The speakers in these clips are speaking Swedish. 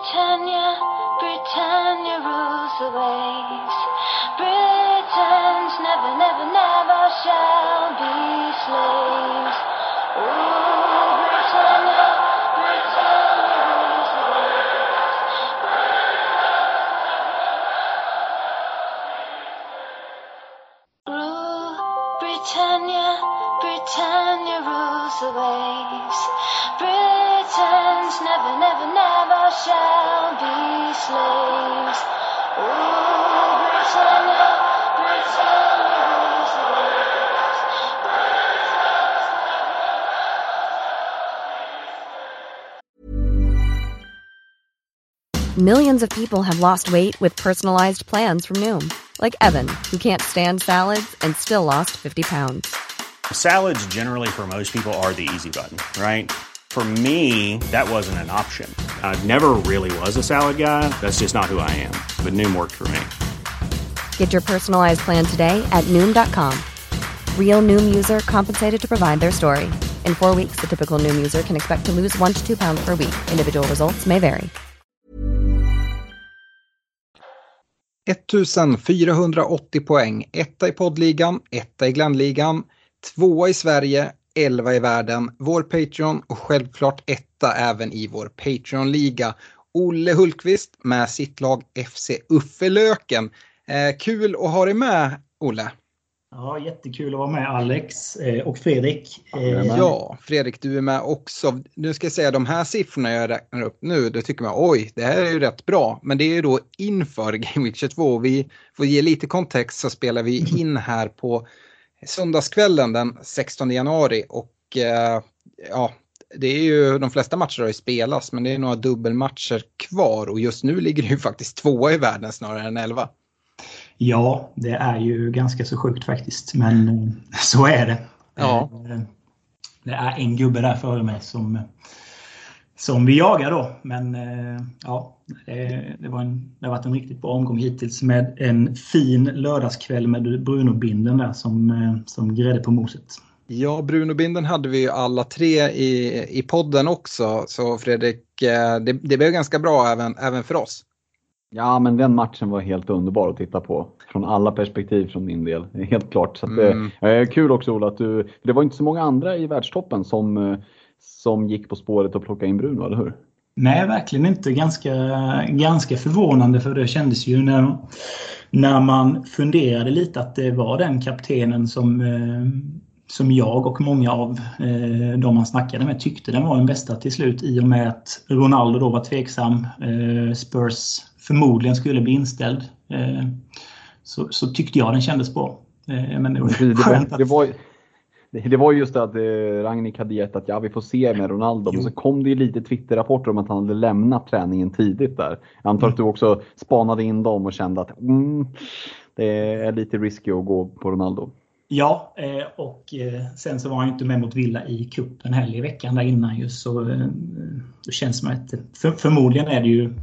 Britannia, Britannia rules the waves. Britons never, never, never shall be slaves. Britannia, Britannia rules the waves. Britannia, Britannia rules the waves. Shall be slaves. Rule Britannia, Britannia rules the. Millions of people have lost weight with personalized plans from Noom, like Evan, who can't stand salads and still lost 50 pounds. Salads, generally, for most people, are the easy button, right? For me, that wasn't an option. I never really was a salad guy. That's just not who I am. But Noom worked for me. Get your personalized plan today at Noom.com. Real Noom user compensated to provide their story. In four weeks, the typical Noom user can expect to lose one to two pounds per week. Individual results may vary. 1480 poäng, etta i poddligan, etta i Glenligan, tvåa i Sverige, elva i världen, vår Patreon och självklart etta även i vår Patreon-liga. Olle Hultqvist med sitt lag FC Uffelöken. Eh, kul att ha dig med, Olle. Ja, jättekul att vara med Alex eh, och Fredrik. Eh, Ja, Fredrik, du är med också. Nu ska jag säga de här siffrorna jag räknar upp nu, då tycker man oj, det här är ju rätt bra. Men det är ju då inför Game Week 22. Vi får ge lite kontext så spelar vi in här på söndagskvällen den 16 januari och eh, ja, det är ju de flesta matcher har ju spelats men det är några dubbelmatcher kvar och just nu ligger det ju faktiskt tvåa i världen snarare än elva. Ja, det är ju ganska så sjukt faktiskt. Men eh, så är det. Ja. Eh, Det är en gubbe där före mig som, som vi jagar då. Men eh, ja, det, det, var en, det har varit en riktigt bra omgång hittills med en fin lördagskväll med Bruno-binden där som, eh, som grädde på moset. Ja, Bruno-binden hade vi ju alla tre i, i podden också. Så Fredrik, eh, det, det blev ganska bra även, även för oss. Ja, men den matchen var helt underbar att titta på. Från alla perspektiv från min del. Helt klart. Så att, Mm. eh, kul också Ola att du... Det var inte så många andra i världstoppen som, eh, som gick på spåret och plockade in Bruno, eller hur? Nej, verkligen inte. Ganska, ganska förvånande för det kändes ju när, när man funderade lite att det var den kaptenen som, eh, som jag och många av eh, de man snackade med tyckte den var den bästa till slut i och med att Ronaldo då var tveksam. Eh, Spurs förmodligen skulle bli inställd. Så, så tyckte jag den kändes bra. Men det var Det var, det, var, det, var just det att eh, Ragnik hade gett att ja, vi får se med Ronaldo. Men så kom det ju lite Twitter-rapporter om att han hade lämnat träningen tidigt där. Jag antar att du också spanade in dem och kände att mm, det är lite risky att gå på Ronaldo. Ja, eh, och eh, sen så var han ju inte med mot Villa i cupen heller i veckan där innan just så då känns som att för, förmodligen är det ju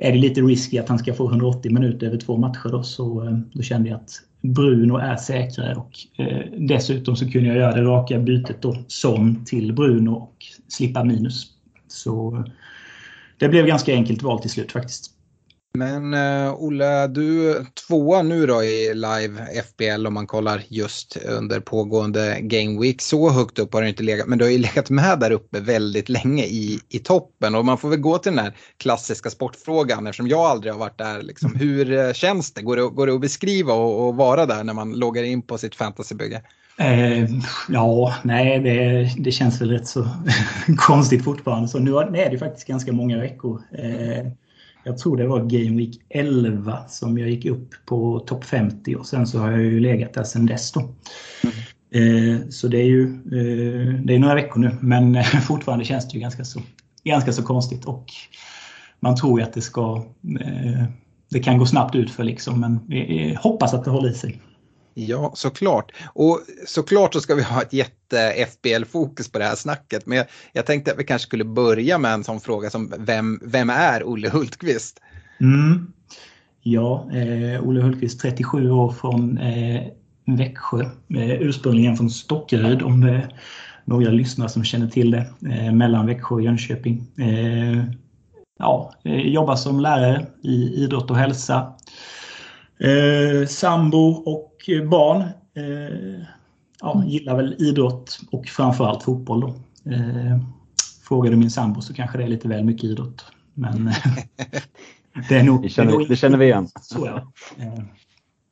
är det lite risky att han ska få 180 minuter över två matcher då så eh, då kände jag att Bruno är säkrare och eh, dessutom så kunde jag göra det raka bytet då Son till Bruno och slippa minus. Så eh, det blev ganska enkelt val till slut faktiskt. Men uh, Olle, du tvåa nu då i live FBL om man kollar just under pågående Game Week. Så högt upp har du inte legat, men du har ju legat med där uppe väldigt länge i, i toppen. Och man får väl gå till den här klassiska sportfrågan eftersom jag aldrig har varit där. Liksom, hur eh, känns det? Går det, går det att beskriva och, och vara där när man loggar in på sitt fantasybygge? Eh, ja, nej, det, det känns väl rätt så konstigt fortfarande. Så nu är det faktiskt ganska många veckor. Eh, jag tror det var Game Week 11 som jag gick upp på topp 50 och sen så har jag ju legat där sedan dess då. Eh, så det är ju eh, det är några veckor nu, men eh, fortfarande känns det ju ganska så, ganska så konstigt och man tror ju att det ska eh, det kan gå snabbt ut för liksom, men vi eh, hoppas att det håller i sig. Ja, såklart. Och såklart så ska vi ha ett jätte-FBL-fokus på det här snacket. Men jag, jag tänkte att vi kanske skulle börja med en sån fråga som vem, vem är Olle Hultqvist? Mm. Ja, eh, Olle Hultqvist, 37 år från eh, Växjö. Eh, ursprungligen från Stockeryd om det är några lyssnare som känner till det. Eh, mellan Växjö och Jönköping. Eh, ja, eh, jobbar som lärare i idrott och hälsa. Eh, sambo och barn. Eh, ja, gillar väl idrott och framförallt fotboll. Då. Eh, frågar du min sambo så kanske det är lite väl mycket idrott. Men det är nog... Det känner, det känner vi igen. Så, ja.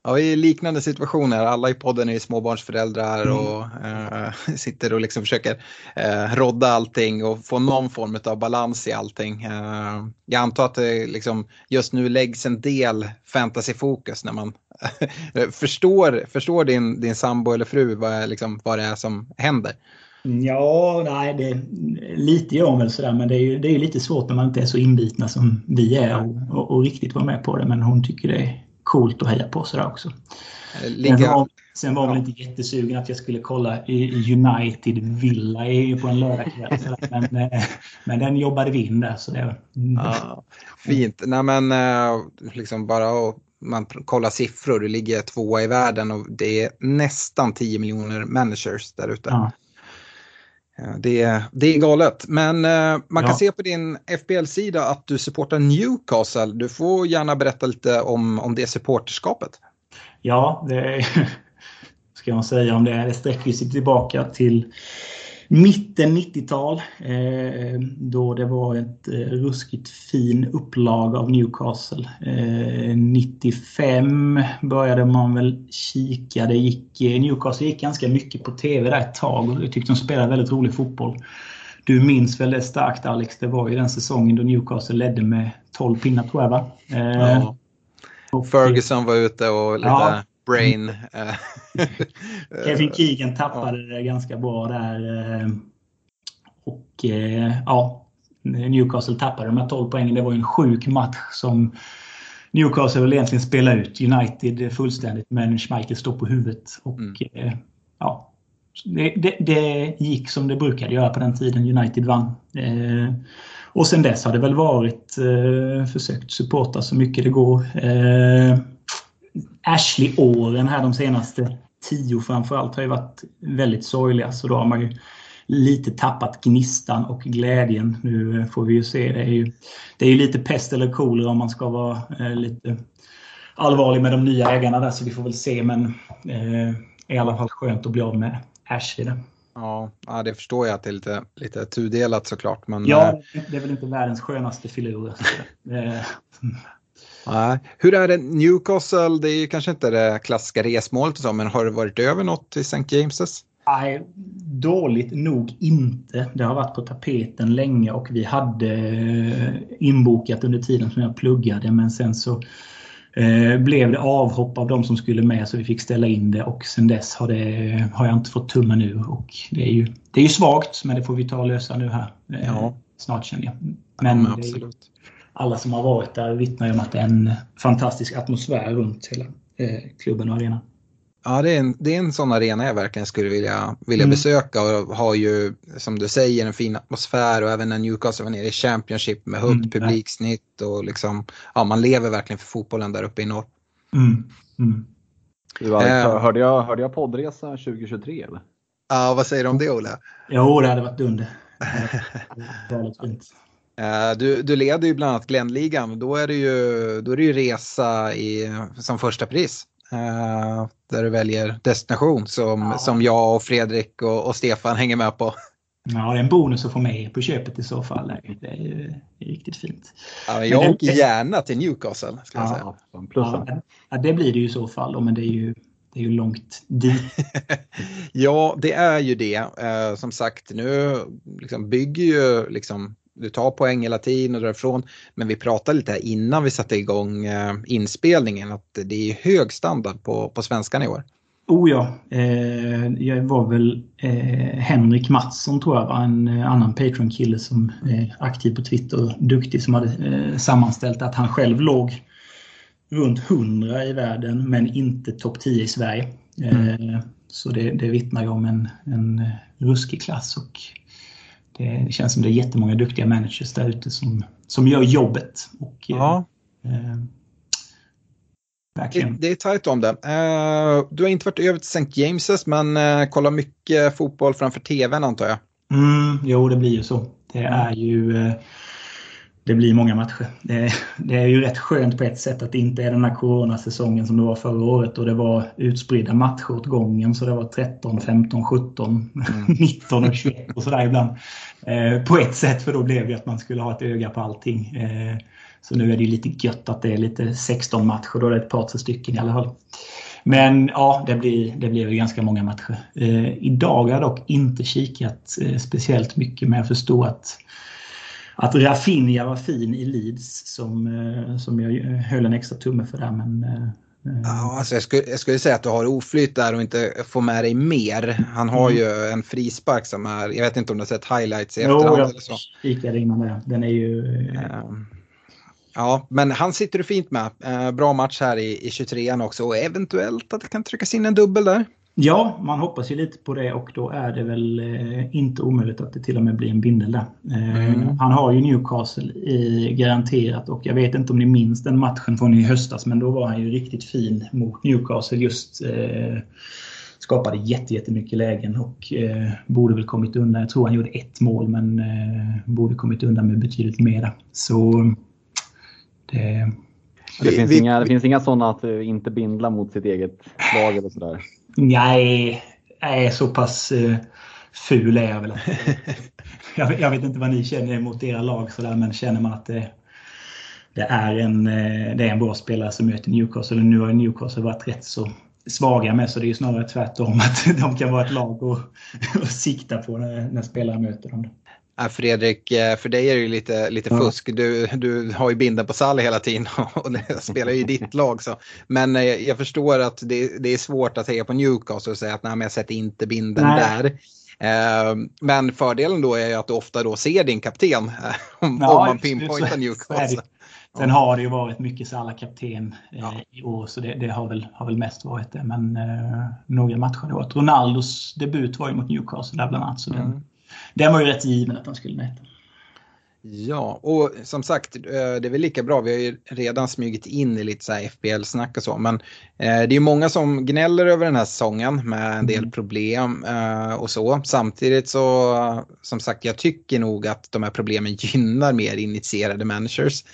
Ja, vi är i liknande situationer. Alla i podden är småbarnsföräldrar Mm. och eh, sitter och liksom försöker eh, rodda allting och få någon form av balans i allting. Eh, jag antar att det liksom just nu läggs en del fantasyfokus när man förstår, förstår din, din sambo eller fru vad, liksom, vad det är som händer. Ja, nej, det, lite gör hon väl sådär, men det är ju det är ju lite svårt när man inte är så inbitna som vi är och, och, och riktigt vara med på det. Men hon tycker det är coolt att heja på sådär också. Eh, Sen Ligga, var, sen var hon väl inte jättesugen att jag skulle kolla United Villa är ju på en lördagkväll. Men, eh, men den jobbade vi in där. Så det, ja, fint. Nej, men eh, liksom bara att man kollar siffror, det ligger tvåa i världen och det är nästan 10 miljoner managers där ute. ja. Ja, Det, är- det är galet, men eh, man kan Ja. se på din FBL-sida att du supportar Newcastle. Du får gärna berätta lite om, om det supporterskapet. Ja, det ska man säga om det. Det sträcker sig tillbaka till mitten 90-tal. Eh, då det var ett eh, ruskigt fin upplag av Newcastle. Eh, 95 började man väl kika. Det gick, eh, Newcastle gick ganska mycket på TV där ett tag och jag tyckte de spelade väldigt rolig fotboll. Du minns väl det starkt Alex? Det var ju den säsongen då Newcastle ledde med 12 pinnar tror jag va? Eh, och- Ferguson var ute och lite Ja. Brain. eh, Kevin Keegan tappade det ganska bra där. eh, Och eh, ja, Newcastle tappade de här 12 poängen. Det var en sjuk match som Newcastle väl egentligen spelade ut United fullständigt men Schmeichel stod på huvudet. Och Mm. ja, det, det, det gick som det brukade göra på den tiden United vann. Eh, och sen dess har det väl varit eh, försökt supporta så mycket det går. Eh, Ashley-åren här de senaste tio framförallt har ju varit väldigt sorgliga. Så då har man ju lite tappat gnistan och glädjen. Nu får vi ju se. Det är ju, det är ju lite pest eller kolera om man ska vara eh, lite allvarlig med de nya ägarna där. Så vi får väl se. Men eh, i alla fall skönt att bli av med Ashley. Där. ja, det förstår jag att det är lite, lite tudelat såklart. Men, eh, Ja, det är väl inte världens skönaste filurer. Nej. Hur är det Newcastle? Det är kanske inte det klassiska resmålet och så, men har det varit över något i St. James's? Nej, dåligt nog inte. Det har varit på tapeten länge och vi hade eh, inbokat under tiden som jag pluggade men sen så eh, blev det avhopp av de som skulle med så vi fick ställa in det och sen dess har, det, har jag inte fått tummen ur. Och det, är ju, det är ju svagt men det får vi ta och lösa nu här. eh, Ja. Snart känner jag. Men, Men ja, det ju- absolut. Alla som har varit där vittnar ju om att det är en fantastisk atmosfär runt hela eh, klubben och arenan. Ja, det är, en, det är en sån arena jag verkligen skulle vilja, vilja Mm. besöka och har ju, som du säger, en fin atmosfär och även när Newcastle var nere i Championship med högt Mm, publiksnitt och liksom, ja, man lever verkligen för fotbollen där uppe i norr. Mm. Mm. Du, Alex, Eh. hörde, jag, hörde jag poddresa 2023 eller? Ja, vad säger du om det Olle? Jo, det hade varit dunder. Det hade varit fint. Eh, Du, du leder ju bland annat Glenligan och då är det ju, då är det ju resa i, som första pris. eh, Där du väljer destination som, Ja. som jag och Fredrik och, och Stefan hänger med på. Ja, det är en bonus att få med på köpet i så fall. Det är ju det är riktigt fint. Ja, men Men jag det- åker gärna till Newcastle. Ska jag säga. Ja. Ja, plussen. Ja, ja, det blir det ju i så fall, då, men det är ju, det är ju långt dit. Ja, det är ju det. Eh, som sagt, nu liksom bygger ju liksom, du tar poäng hela tiden och därifrån. Men vi pratade lite här innan vi satte igång eh, inspelningen att det är hög standard på, på svenskan i år. Oh ja, eh, jag var väl eh, Henrik Mattsson tror jag var en eh, annan Patreon-kille som är aktiv på Twitter och duktig som hade eh, sammanställt att han själv låg runt 100 i världen men inte topp 10 i Sverige. Eh, så det, det vittnar ju om en, en eh, ruskig klass och det, det känns som det är jättemånga duktiga managers där ute som, som gör jobbet. Och, eh, Ja, eh, det, verkligen. det är tajt om det. Eh, du har inte varit över till St. James's men eh, kollar mycket fotboll framför tvn antar jag. Mm, jo, det blir ju så. Det är ju... eh, det blir många matcher. Det, det, är ju rätt skönt på ett sätt att det inte är den här coronasäsongen som det var förra året och det var utspridda matcher åt gången. Så det var 13, 15, 17, mm. 19 och 21 och sådär ibland. Eh, på ett sätt, för då blev det att man skulle ha ett öga på allting. Eh, så nu är det lite gött att det är lite 16 matcher, då är det ett par, tre stycken i alla fall. Men ja, det blir, det blir ganska många matcher. Eh, idag har jag dock inte kikat eh, speciellt mycket, men jag förstår att att Rafinha var fin i Leeds som, eh, som jag höll en extra tumme för där. Men, eh, Ja, alltså jag, skulle, jag skulle säga att du har oflyt där och inte får med dig mer. Han har mm. ju en frispark som är, jag vet inte om du har sett highlights i jo, efterhand jag eller så. kikade innan det. Den är ju... Um, ja, men han sitter du fint med. Bra match här i, i 23an också och eventuellt att det kan tryckas in en dubbel där. Ja, man hoppas ju lite på det och då är det väl eh, inte omöjligt att det till och med blir en bindel där. Eh, mm. Han har ju Newcastle i, garanterat och jag vet inte om ni minns den matchen från i höstas men då var han ju riktigt fin mot Newcastle. Just eh, skapade jättemycket lägen och eh, borde väl kommit undan. Jag tror han gjorde ett mål men eh, borde kommit undan med betydligt mera. Så det... Det finns, vi, inga, det finns inga sådana att eh, inte bindla mot sitt eget lag eller sådär? Nej, är så pass uh, ful är jag väl. jag, jag, vet inte vad ni känner mot era lag sådär, men känner man att det, det, är en, eh, det är en bra spelare som möter Newcastle. Nu har Newcastle varit rätt så svaga med så det är snarare tvärtom att de kan vara ett lag att sikta på när, när spelare möter dem. Fredrik, eh, för dig är det ju lite, lite ja. fusk. Du, du har ju binden på Sally hela tiden och spelar ju i ditt lag. Så. Men eh, jag förstår att det, det är svårt att heja på Newcastle och säga att nej, men jag sätter inte binden nej. där. Eh, men fördelen då är ju att du ofta då ser din kapten om, ja, om man pinpointar Newcastle. Sen har det ju varit mycket Salah kapten ja. i år så det, det, har, väl, har väl mest varit det. Men eh, några matcher har varit. Ronaldos debut var ju mot Newcastle där bland annat. Så mm. den, den var ju rätt given att han skulle mäta. Ja, och som sagt, eh, det är väl lika bra. Vi har ju redan smugit in i lite så här FBL-snack och så. Men eh, det är många som gnäller över den här säsongen med en del mm. problem eh, och så. Samtidigt så, som sagt, jag tycker nog att de här problemen gynnar mer initierade managers.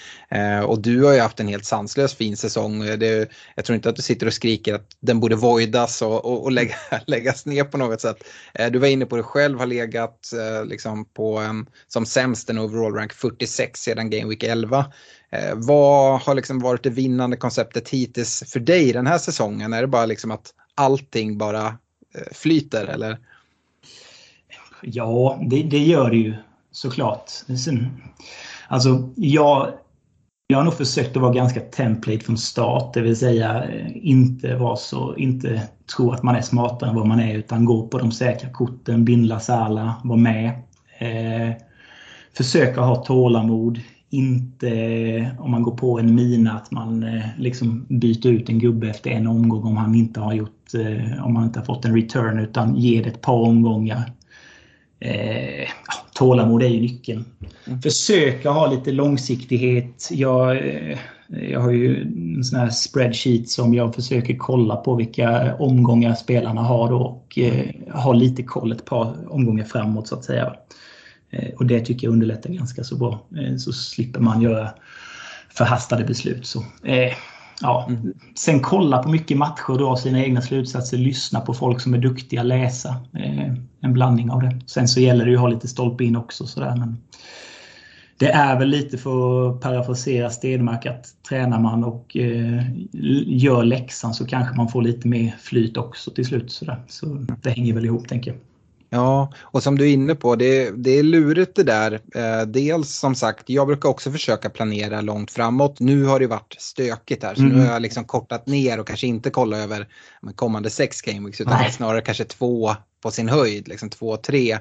Och du har ju haft en helt sanslös fin säsong. Det, jag tror inte att du sitter och skriker att den borde voidas och, och, och lägga, läggas ner på något sätt. Du var inne på det själv, har legat liksom på en, som sämst en overall rank 46 sedan Game Week 11. Eh, vad har liksom varit det vinnande konceptet hittills för dig den här säsongen? Är det bara liksom att allting bara eh, flyter eller? Ja, det, det gör det ju såklart. Alltså, jag, jag har nog försökt att vara ganska template från start, det vill säga eh, inte vara så, inte tro att man är smartare än vad man är utan gå på de säkra korten, bindla Sala, vara med. Eh, försöka ha tålamod. Inte om man går på en mina att man eh, liksom byter ut en gubbe efter en omgång om han inte har gjort, eh, om han inte har fått en return utan ge det ett par omgångar. Eh, tålamod är ju nyckeln. Mm. Försöka ha lite långsiktighet. Jag, eh, jag har ju en sån här spreadsheet som jag försöker kolla på vilka omgångar spelarna har då och eh, ha lite koll ett par omgångar framåt så att säga. Eh, och det tycker jag underlättar ganska så bra. Eh, så slipper man göra förhastade beslut. Så, eh, ja. Mm. Sen kolla på mycket matcher, dra sina egna slutsatser, lyssna på folk som är duktiga, läsa. En blandning av det. Sen så gäller det ju att ha lite stolpe in också. Sådär, men det är väl lite för att parafrasera Stenmark att tränar man och eh, gör läxan så kanske man får lite mer flyt också till slut. Sådär. Så det hänger väl ihop tänker jag. Ja, och som du är inne på, det, det är lurigt det där. Eh, dels som sagt, jag brukar också försöka planera långt framåt. Nu har det varit stökigt här, så mm. nu har jag liksom kortat ner och kanske inte kollat över kommande sex gameweeks utan Nej. snarare kanske två på sin höjd, liksom två, tre. Eh,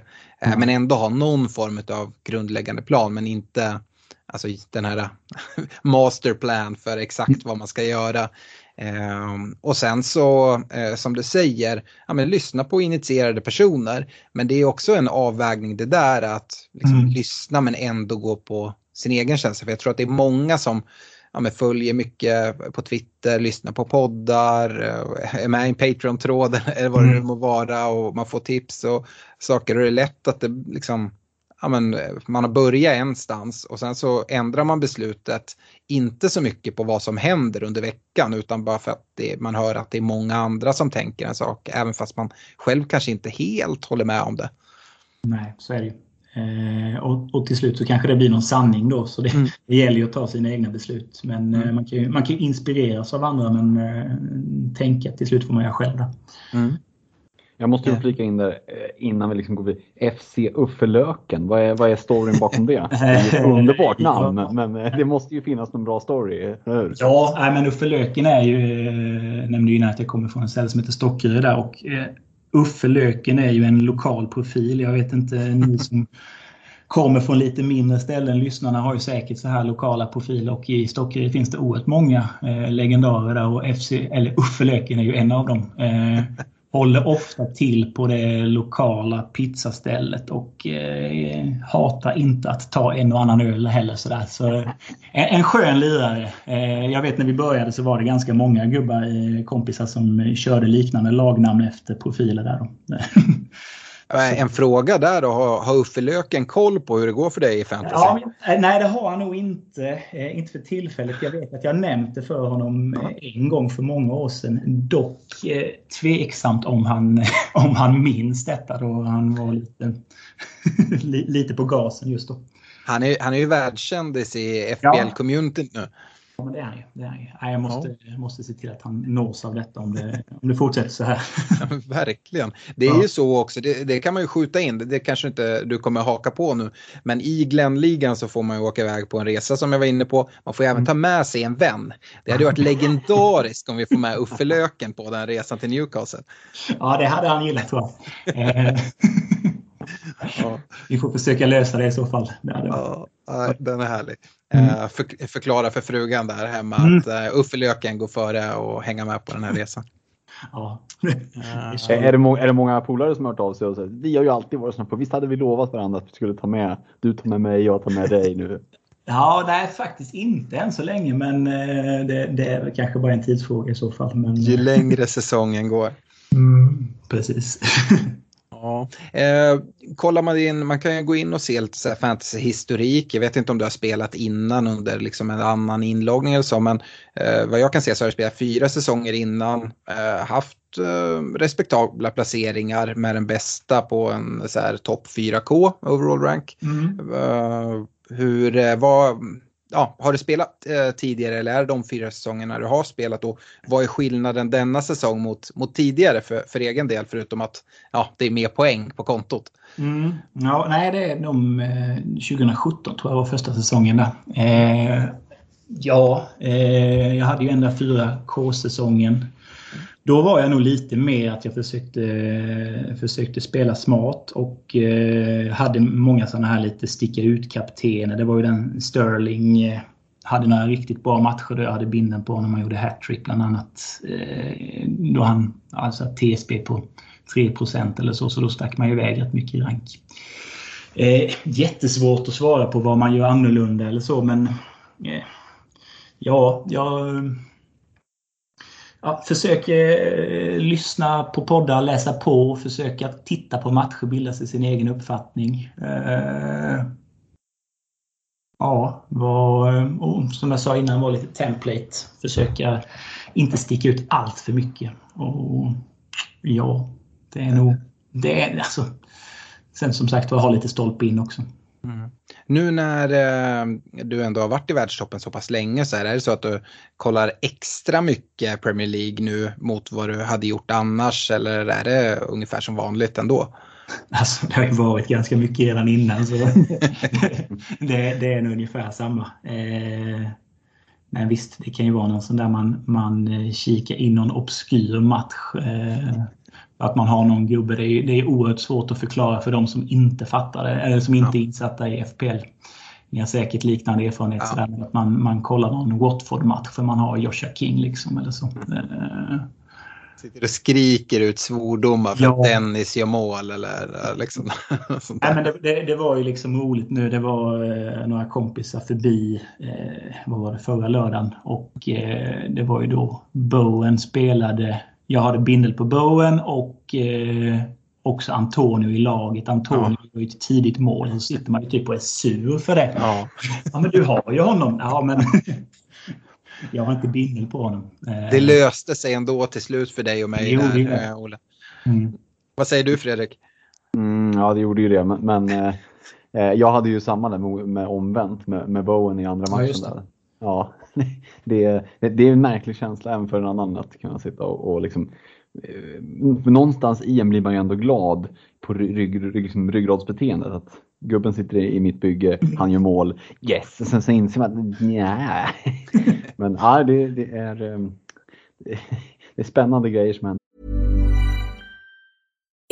mm. Men ändå ha någon form av grundläggande plan, men inte alltså den här masterplan för exakt vad man ska göra. Eh, och sen så, eh, som du säger, ja, men lyssna på initierade personer. Men det är också en avvägning det där att liksom, mm. lyssna men ändå gå på sin egen känsla. För jag tror att det är många som ja, följer mycket på Twitter, lyssnar på poddar, eh, är med i en Patreon-tråd eller vad mm. det må vara och man får tips och saker. Och det är lätt att det liksom ja, men, man har börjat enstans och sen så ändrar man beslutet, inte så mycket på vad som händer under veckan utan bara för att det, man hör att det är många andra som tänker en sak, även fast man själv kanske inte helt håller med om det. Nej, så är det ju. Eh, och, och, till slut så kanske det blir någon sanning då. Så det, mm. det gäller ju att ta sina egna beslut. Men eh, mm. eh, man, kan ju, man kan inspireras av andra men eh, tänka till slut får man göra själv. Mm. Jag måste ju flika in där eh, innan vi liksom går vidare. FC Uffelöken, vad är, vad är storyn bakom det? Det är ett underbart namn men eh, det måste ju finnas någon bra story, hur? Ja, men Uffelöken är ju, nämnde ju att jag kommer från en ställe som heter Stockerö där och Uffe Löken är ju en lokal profil. Jag vet inte, ni som kommer från lite mindre ställen, lyssnarna har ju säkert så här lokala profiler och i Stockeryd finns det oerhört många eh, legendarer där och FC, eller Uffe Löken är ju en av dem. Eh, håller ofta till på det lokala pizzastället och eh, hatar inte att ta en och annan öl heller. Så, där. så en, en skön lirare. Eh, jag vet när vi började så var det ganska många gubbar, eh, kompisar som körde liknande lagnamn efter profiler där. En fråga där då, har Uffe Löken koll på hur det går för dig i fantasy? Ja, eh, nej, det har han nog inte. Eh, inte för tillfället. Jag vet att jag nämnt det för honom eh, en gång för många år sedan. Dock tveksamt om han, om han minns detta då han var lite, lite på gasen just då. Han är, han är ju världskändis i FBL-communityn nu. Ja, men det är han ju. Det är han ju. Nej, jag måste, ja. måste se till att han nås av detta om det, om det fortsätter så här. Ja, verkligen. Det är ja. ju så också, det, det, kan man ju skjuta in, det, det kanske inte du kommer haka på nu. Men i Glenligan så får man ju åka iväg på en resa som jag var inne på. Man får även mm. ta med sig en vän. Det hade varit legendariskt om vi får med Uffe Löken på den resan till Newcastle. Ja, det hade han gillat tror jag. Eh, ja. Vi får försöka lösa det i så fall. Ja, den är härlig. Mm. Eh, för, förklara för frugan där hemma mm. att uh, Uffe Löken går före och hänga med på den här resan. Ja. uh, är, det må, är det många polare som har hört av sig och sagt vi har ju alltid varit såna på, visst hade vi lovat varandra att vi skulle ta med, du tar med mig, jag tar med dig nu. Ja, nej faktiskt inte än så länge men det, det är kanske bara en tidsfråga i så fall. Men... Ju längre säsongen går. Mm, precis. Ja. Eh, kollar man in, man kan ju gå in och se lite fantasyhistorik. Jag vet inte om du har spelat innan under liksom en annan inloggning eller så, men eh, vad jag kan se så har du spelat fyra säsonger innan, eh, haft eh, respektabla placeringar med den bästa på en så här topp 4K overall rank. Mm. Eh, hur, eh, vad, ja, har du spelat eh, tidigare eller är det de fyra säsongerna du har spelat och vad är skillnaden denna säsong mot, mot tidigare för, för egen del förutom att ja, det är mer poäng på kontot? Mm. Ja, nej, det är de eh, 2017 tror jag var första säsongen där. Eh, ja, eh, jag hade ju ända fyra K-säsongen. Då var jag nog lite mer att jag försökte, försökte spela smart och eh, hade många sådana här lite sticka ut-kaptener. Det var ju den Sterling eh, hade några riktigt bra matcher där jag hade binden på honom. man gjorde hattrick bland annat. Eh, då han alltså TSB på 3% eller så, så då stack man ju iväg rätt mycket i rank. Eh, jättesvårt att svara på vad man gör annorlunda eller så men eh, ja, jag ja, försöker eh, lyssna på poddar, läsa på, försöka titta på matcher, bilda sig sin egen uppfattning. Eh, ja, var, eh, och som jag sa innan, var lite template. Försöka inte sticka ut allt för mycket. Och ja, det är nog... Det är, alltså, sen som sagt var, ha lite stolpe in också. Mm. Nu när eh, du ändå har varit i världstoppen så pass länge så är det så att du kollar extra mycket Premier League nu mot vad du hade gjort annars eller är det ungefär som vanligt ändå? Alltså det har ju varit ganska mycket redan innan så det, det är nog ungefär samma. Eh, men visst, det kan ju vara någon sån där man, man eh, kikar in någon obskyr match. Eh, att man har någon gubbe. Det är, det är oerhört svårt att förklara för de som inte fattar det eller som inte är insatta i FPL. Ni har säkert liknande erfarenhet ja. sådär, att man, man kollar någon Watford-match för man har Joshua King liksom eller så. Mm. Sitter och skriker ut svordomar för ja. att Dennis gör mål eller liksom. Nej, men det, det, det, var ju liksom roligt nu. Det var eh, några kompisar förbi, eh, vad var det, förra lördagen och eh, det var ju då Bowen spelade jag hade bindel på Bowen och eh, också Antonio i laget. Antonio ja. var ju ett tidigt mål. Så sitter man ju typ och är sur för det. Ja. Ja, men du har ju honom. Ja, men jag har inte bindning på honom. Eh, Det löste sig ändå till slut för dig och mig. Jo, det där, gjorde det. eh, Olle. Mm. Vad säger du Fredrik? Mm, ja, det gjorde ju det. Men, men eh, eh, jag hade ju samma där med, med omvänt med, med Bowen i andra Ja, matchen. just det. där. Ja, det, är- det, är en märklig känsla även för en annan att kunna sitta och, och liksom eh, någonstans i en blir man ju ändå glad på rygg, rygg, liksom ryggradsbeteendet. Att gubben sitter i, mitt bygge, han gör mål, yes! Och Sen så inser man att nja. Men ja, det, det, är, eh, det är spännande grejer som händer.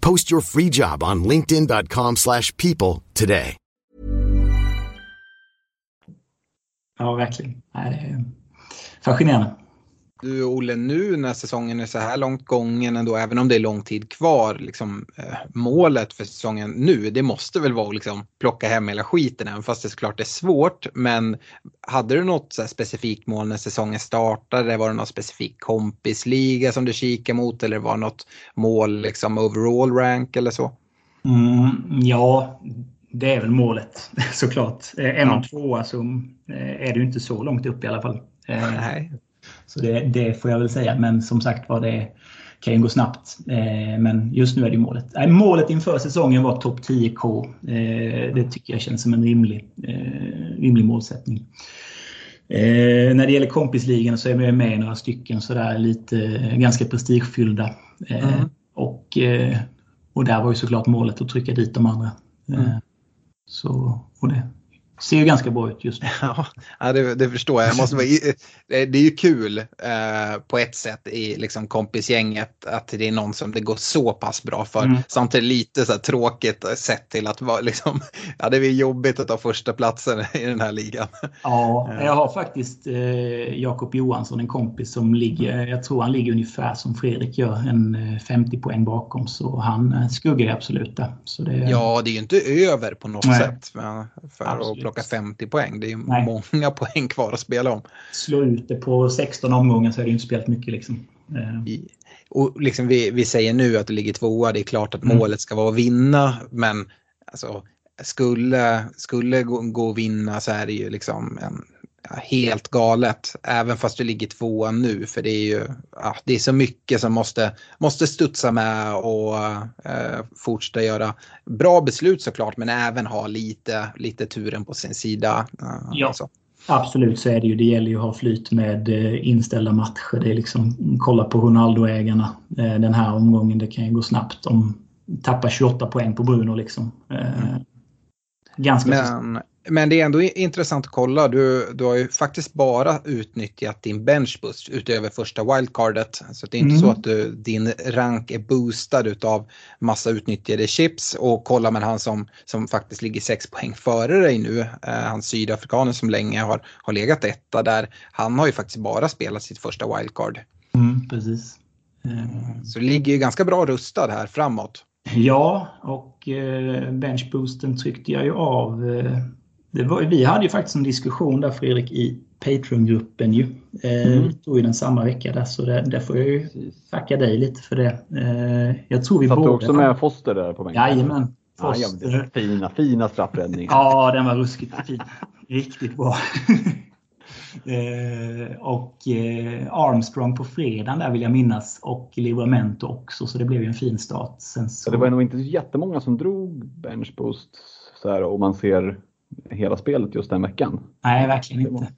Post your free job on linkedin.com/people slash people today. Ja, verkligen. Det är fascinerande. Du Olle, nu när säsongen är så här långt gången ändå, även om det är lång tid kvar, liksom, eh, målet för säsongen nu, det måste väl vara att liksom, plocka hem hela skiten, även fast det såklart är svårt. Men hade du något så specifikt mål när säsongen startade? Var det någon specifik kompisliga som du kikade mot eller var det något mål liksom overall rank eller så? Mm, ja, det är väl målet såklart. Eh, En och tvåa så eh, är det ju inte så långt upp i alla fall. Nej. Så det, det får jag väl säga. Men som sagt var, det kan ju gå snabbt. Eh, Men just nu är det målet. Målet inför säsongen var topp 10K. Eh, Det tycker jag känns som en rimlig, eh, rimlig målsättning. Eh, när det gäller kompisligan så är vi med i några stycken sådär lite ganska prestigefyllda. Eh, Mm. och, eh, och där var ju såklart målet att trycka dit de andra. Mm. så, och det ser ju ganska bra ut just nu. Ja, det, det förstår jag. jag måste vara, det är ju kul eh, på ett sätt i liksom, kompisgänget att det är någon som det går så pass bra för. Mm. Samtidigt lite så här, tråkigt sett till att vara, liksom, ja, det är jobbigt att ta första platsen i den här ligan. Ja, jag har faktiskt eh, Jakob Johansson, en kompis som ligger, jag tror han ligger ungefär som Fredrik gör, en eh, 50 poäng bakom. Så han eh, skuggar absolut där. Så det, Ja, det är ju inte över på något Nej. sätt för, för att. Plocka 50 poäng. Det är ju Nej. många poäng kvar att spela om. Slå ut det på 16 omgångar så är det ju inte spelat mycket. Liksom. Eh, I- Och liksom vi, vi säger nu att det ligger tvåa, det är klart att Mm. målet ska vara att vinna, men alltså, skulle, skulle gå, gå att vinna så är det ju liksom en, helt galet, även fast du ligger tvåa nu, för det är ju ja, det är så mycket som måste, måste studsa med och eh, fortsätta göra bra beslut såklart, men även ha lite, lite turen på sin sida. eh, Ja. så. Absolut så är det ju. Det gäller ju att ha flyt med eh, inställda matcher. Det är liksom, kolla på Ronaldo-ägarna eh, den här omgången. Det kan ju gå snabbt. De tappar 28 poäng på Bruno. Liksom. Eh, Ganska så Men, men det är ändå intressant att kolla. Du, du har ju faktiskt bara utnyttjat din benchboost utöver första wildcardet. Så det är inte Mm. så att du, din rank är boostad utav massa utnyttjade chips. Och kollar man han som, som faktiskt ligger sex poäng före dig nu, eh, han sydafrikanen som länge har, har legat etta där, han har ju faktiskt bara spelat sitt första wildcard. Mm, precis. Eh, Så det ligger ju ganska bra rustad här framåt. Ja, och eh, benchboosten tryckte jag ju av eh, det var, vi hade ju faktiskt en diskussion där Fredrik i Patreon-gruppen ju. Eh, Mm. Vi tog ju den samma vecka där så det, det får jag ju tacka dig lite för det. Eh, jag tror vi Satt du båda... också med Foster där på bänken? Jajamän. Ja, ja, Foster. fina, fina straffräddningar. Ja, den var ruskigt fin. Riktigt bra. eh, och eh, Armstrong på fredagen där vill jag minnas och Livramento också så det blev ju en fin start. Sen så... Så det var nog inte så jättemånga som drog bench boost så här, om man ser hela spelet just den veckan. Nej, verkligen inte.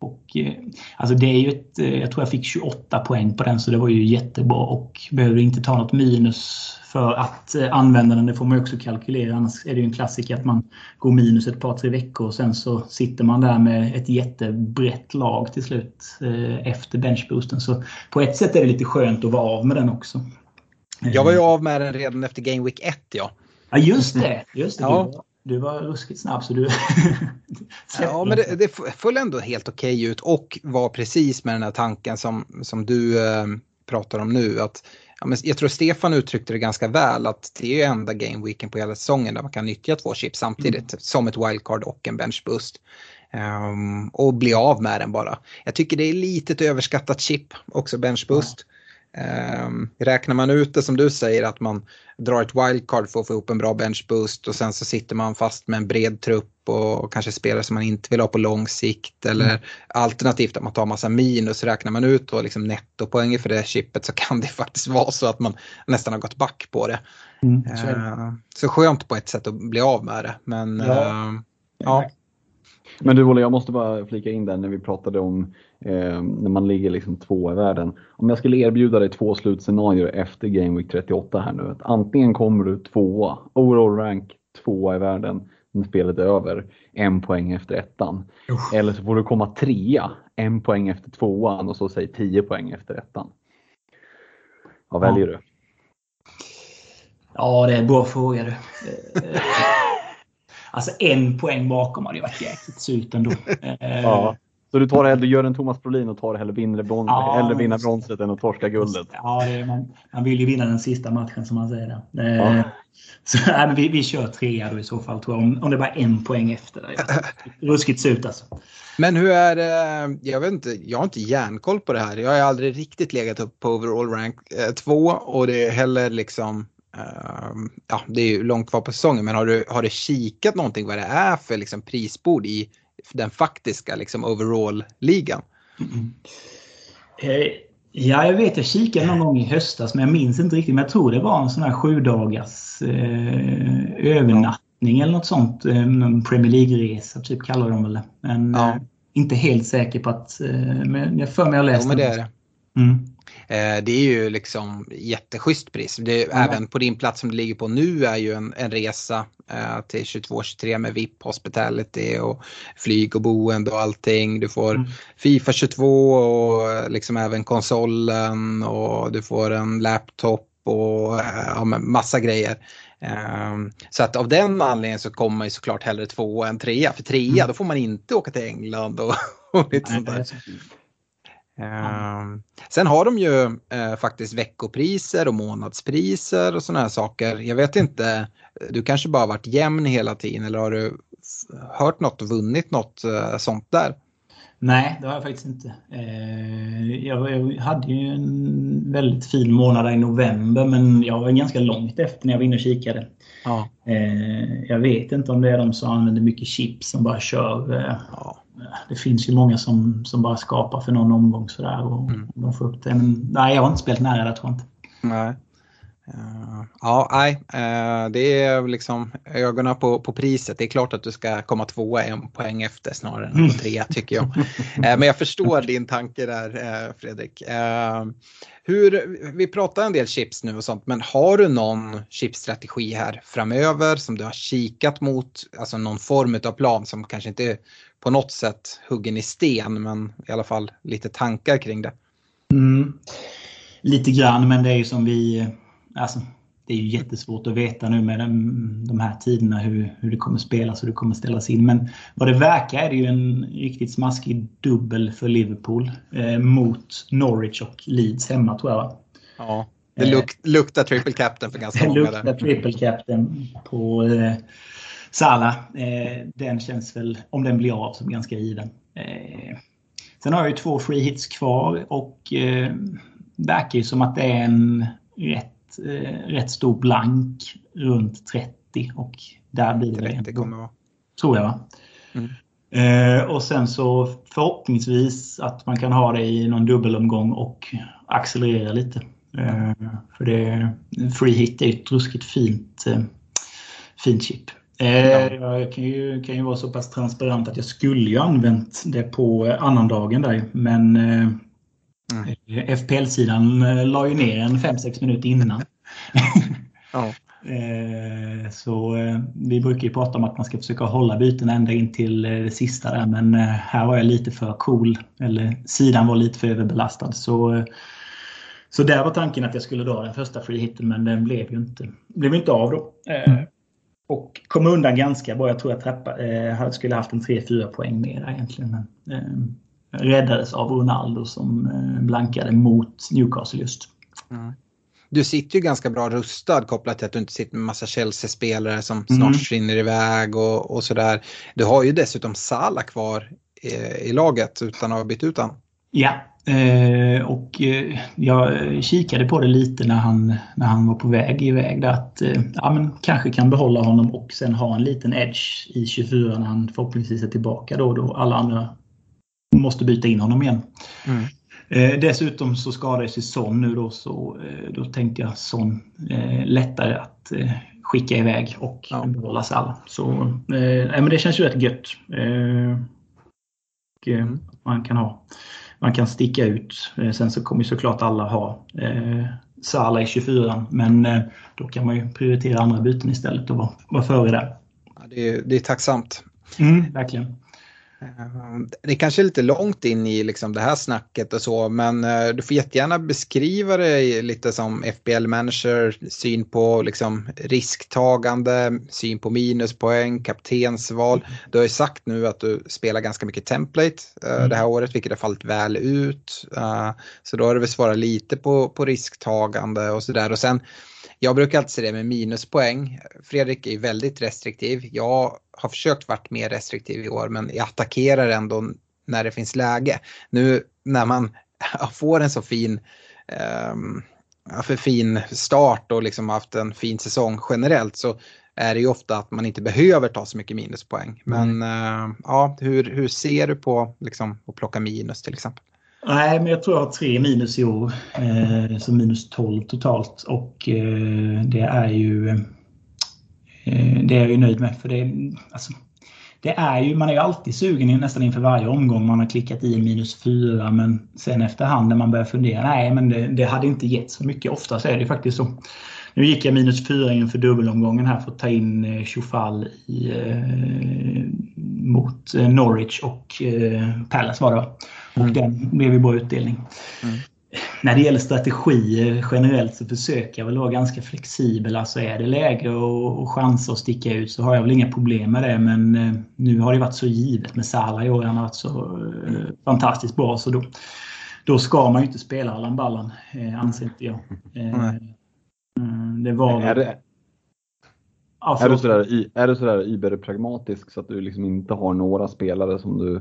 Och, eh, alltså det är ju ett, eh, jag tror jag fick 28 poäng på den så det var ju jättebra och behöver inte ta något minus för att eh, använda den. Det får man ju också kalkylera. Annars är det ju en klassiker att man går minus ett par, tre veckor och sen så sitter man där med ett jättebrett lag till slut efter benchboosten. Så på ett sätt är det lite skönt att vara av med den också. Jag var ju av med den redan efter Game Week 1 ja. Ja, just det. Just det. Ja. Du, var, ruskigt snabb så du... Ja, men det, det föll ändå helt okej ut och var precis med den här tanken som, som du eh, pratar om nu. Att, ja, men jag tror Stefan uttryckte det ganska väl att det är ju enda gameweeken på hela säsongen där man kan nyttja två chips samtidigt som ett wildcard och en bench boost. Ehm, och bli av med den bara. Jag tycker det är lite ett överskattat chip också bench boost. Ehm, räknar man ut det som du säger att man drar ett wildcard för att få ihop en bra bench boost och sen så sitter man fast med en bred trupp och kanske spelare som man inte vill ha på lång sikt eller alternativt att man tar massa minus. Räknar man ut då liksom nettopoäng för det chippet så kan det faktiskt vara så att man nästan har gått back på det. Mm, så det. Ehm, så skönt på ett sätt att bli av med det. Men Ja. ehm, ja. Men du Olle, jag måste bara flika in där när vi pratade om eh, när man ligger liksom två i världen. Om jag skulle erbjuda dig två slutscenarier efter Game Week 38 här nu. Att antingen kommer du tvåa, overall rank tvåa i världen när spelet är över, en poäng efter ettan. Eller så får du komma trea, en poäng efter tvåan och så säg tio poäng efter ettan. Vad väljer du? Ja, det är en bra fråga du. Eh, Alltså en poäng bakom hade ju varit jäkligt surt ändå. Eh, Ja. Så du tar hellre, gör en Thomas Brolin och tar hellre vinner brons, Ja, hellre vinna bronset än att torska guldet. Ja, det är, man, man vill ju vinna den sista matchen som man säger. Eh, Ja. Så nej, vi, vi kör trea då i så fall tror jag. Om, om det bara är en poäng efter. Där. Ruskigt surt alltså. Men hur är det, jag vet inte, jag har inte järnkoll på det här. Jag har aldrig riktigt legat upp på overall rank 2 och det är heller liksom, ehm, ja det är ju långt kvar på säsongen men har du, har du kikat någonting vad det är för liksom prisbord i den faktiska liksom overall-ligan? Eh, ja, jag vet. Jag kikade någon gång i höstas, men jag minns inte riktigt. Men jag tror det var en sån här sju dagars eh, övernattning eller något sånt. Eh, en Premier League-resa, typ kallar de väl det. Men Ja. eh, inte helt säker på att... Eh, men jag för mig jag läst Jo men det är det. Mm. Eh, det är ju liksom jätteschysst pris. Det är, Även på din plats som det ligger på nu är ju en, en resa eh, till 22-23 med VIP hospitality och flyg och boende och allting. Du får Fifa 22 och eh, liksom även konsolen och du får en laptop och ja, massa grejer. Ehm, så att av den anledningen så kommer man ju såklart hellre två än trea. För trea då får man inte åka till England och, och lite sånt där. Ehm, Sen har de ju eh, faktiskt veckopriser och månadspriser och sådana här saker. Jag vet inte, du kanske bara varit jämn hela tiden eller har du hört något och vunnit något eh, sånt där? Nej, det har jag faktiskt inte. Eh, jag, jag hade ju en väldigt fin månad i november, men jag var ganska långt efter när jag var inne och kikade. Ja. Eh, jag vet inte om det är de som använder mycket chips som bara kör. Eh, ja. Det finns ju många som, som bara skapar för någon omgång sådär och de får upp det. Men nej, jag har inte spelat nära det tror jag inte. Nej. Eh, ja, nej, eh, det är liksom ögonen på, på priset. Det är klart att du ska komma tvåa en poäng efter snarare än på trea tycker jag. Eh, men jag förstår din tanke där Fredrik. Hur, vi pratar en del chips nu och sånt, men har du någon chipsstrategi här framöver som du har kikat mot? Alltså någon form av plan som kanske inte är på något sätt huggen i sten, men i alla fall lite tankar kring det. Mm. Lite grann, men det är ju som vi... Alltså, det är ju jättesvårt att veta nu med de, de här tiderna hur, hur det kommer spelas och hur det kommer ställas in. Men vad det verkar är det ju en riktigt smaskig dubbel för Liverpool eh, mot Norwich och Leeds hemma tror jag. va? Ja, det luk, luktar triple captain för ganska Det många luktar där. triple captain på, eh, Salah, eh, den känns väl, om den blir av, som ganska given. Eh, sen har jag ju två free hits kvar och eh, verkar ju som att det är en rätt, eh, rätt stor blank runt 30 och där blir det 30 kommer vara. Tror jag? Mm. Eh, och sen så förhoppningsvis att man kan ha det i någon dubbelomgång och accelerera lite. Eh, för det, free hit är ju ett ruskigt fint, eh, fint chip. Eh, Jag kan ju, kan ju vara så pass transparent att jag skulle ju använt det på eh, annandagen där. Men eh, FPL-sidan eh, la ju ner en 5-6 minuter innan. Ja. Eh, Så vi brukar ju prata om att man ska försöka hålla byten ända in till det sista där. Men här var jag lite för cool. Eller sidan var lite för överbelastad. Så, så där var tanken att jag skulle dra den första free hitten men den blev ju inte, blev inte av då. Eh, Och kom undan ganska bra. Jag tror jag trappa, eh, skulle haft en 3-4 poäng mer egentligen. Men, räddades av Ronaldo som eh, blankade mot Newcastle just. Du sitter ju ganska bra rustad kopplat till att du inte sitter med massa Chelsea-spelare som snart Mm. försvinner iväg och, och sådär. Du har ju dessutom Salah kvar i, i laget utan att ha bytt ut han. Ja, eh, och eh, jag kikade på det lite när han, när han var på väg iväg. Där att, eh, ja, men kanske kan behålla honom och sen ha en liten edge i 24 när han förhoppningsvis är tillbaka då, då alla andra måste byta in honom igen. Eh, dessutom så skadade sig Son nu då så eh, då tänkte jag Son eh, lättare att eh, skicka iväg och Ja. behålla Salah. Så eh, men det känns ju rätt gött. Eh, och, eh, man kan ha man kan sticka ut. Sen så kommer ju såklart alla ha eh, Salah i 24 men då kan man ju prioritera andra byten istället och vara, vara före där. Ja, det, är, det är tacksamt. verkligen. Eh, Det kanske är lite långt in i liksom det här snacket och så, men eh, du får jättegärna beskriva det lite som FBL-manager, syn på liksom risktagande, syn på minuspoäng, kaptensval. Du har ju sagt nu att du spelar ganska mycket template eh, det här året, vilket har fallit väl ut. Eh, Så då har du väl svarat lite på, på risktagande och sådär. Och sen, jag brukar alltid säga det med minuspoäng. Fredrik är ju väldigt restriktiv. Jag har försökt varit mer restriktiv i år men jag attackerar ändå när det finns läge. Nu när man får en så fin, ja, för fin start och liksom haft en fin säsong generellt så är det ju ofta att man inte behöver ta så mycket minuspoäng. Men eh, ja, hur, hur ser du på liksom, att plocka minus till exempel? Nej, men jag tror jag har tre minus i år. Eh, så minus 12 totalt. Och eh, det är ju det är jag ju nöjd med. För det, alltså, det är ju, man är ju alltid sugen nästan inför varje omgång man har klickat i minus 4. Men sen efterhand när man börjar fundera, nej men det, det hade inte gett så mycket. Ofta så är det faktiskt så. Nu gick jag minus 4 inför dubbelomgången här för att ta in eh, Chofal i, eh, mot eh, Norwich och eh, Palace var det va? Och den blev ju bra utdelning. När det gäller strategier generellt så försöker jag väl vara ganska flexibel. Alltså är det läge och, och chanser att sticka ut så har jag väl inga problem med det. Men eh, nu har det varit så givet med Salah i år. Han har varit så eh, fantastiskt bra. Så då, då ska man ju inte spela Allan Ballan, eh, anser inte jag. Eh, Nej. mm, det var Är, det, Ja, är, du sådär, är du sådär iberpragmatisk så att du liksom inte har några spelare som du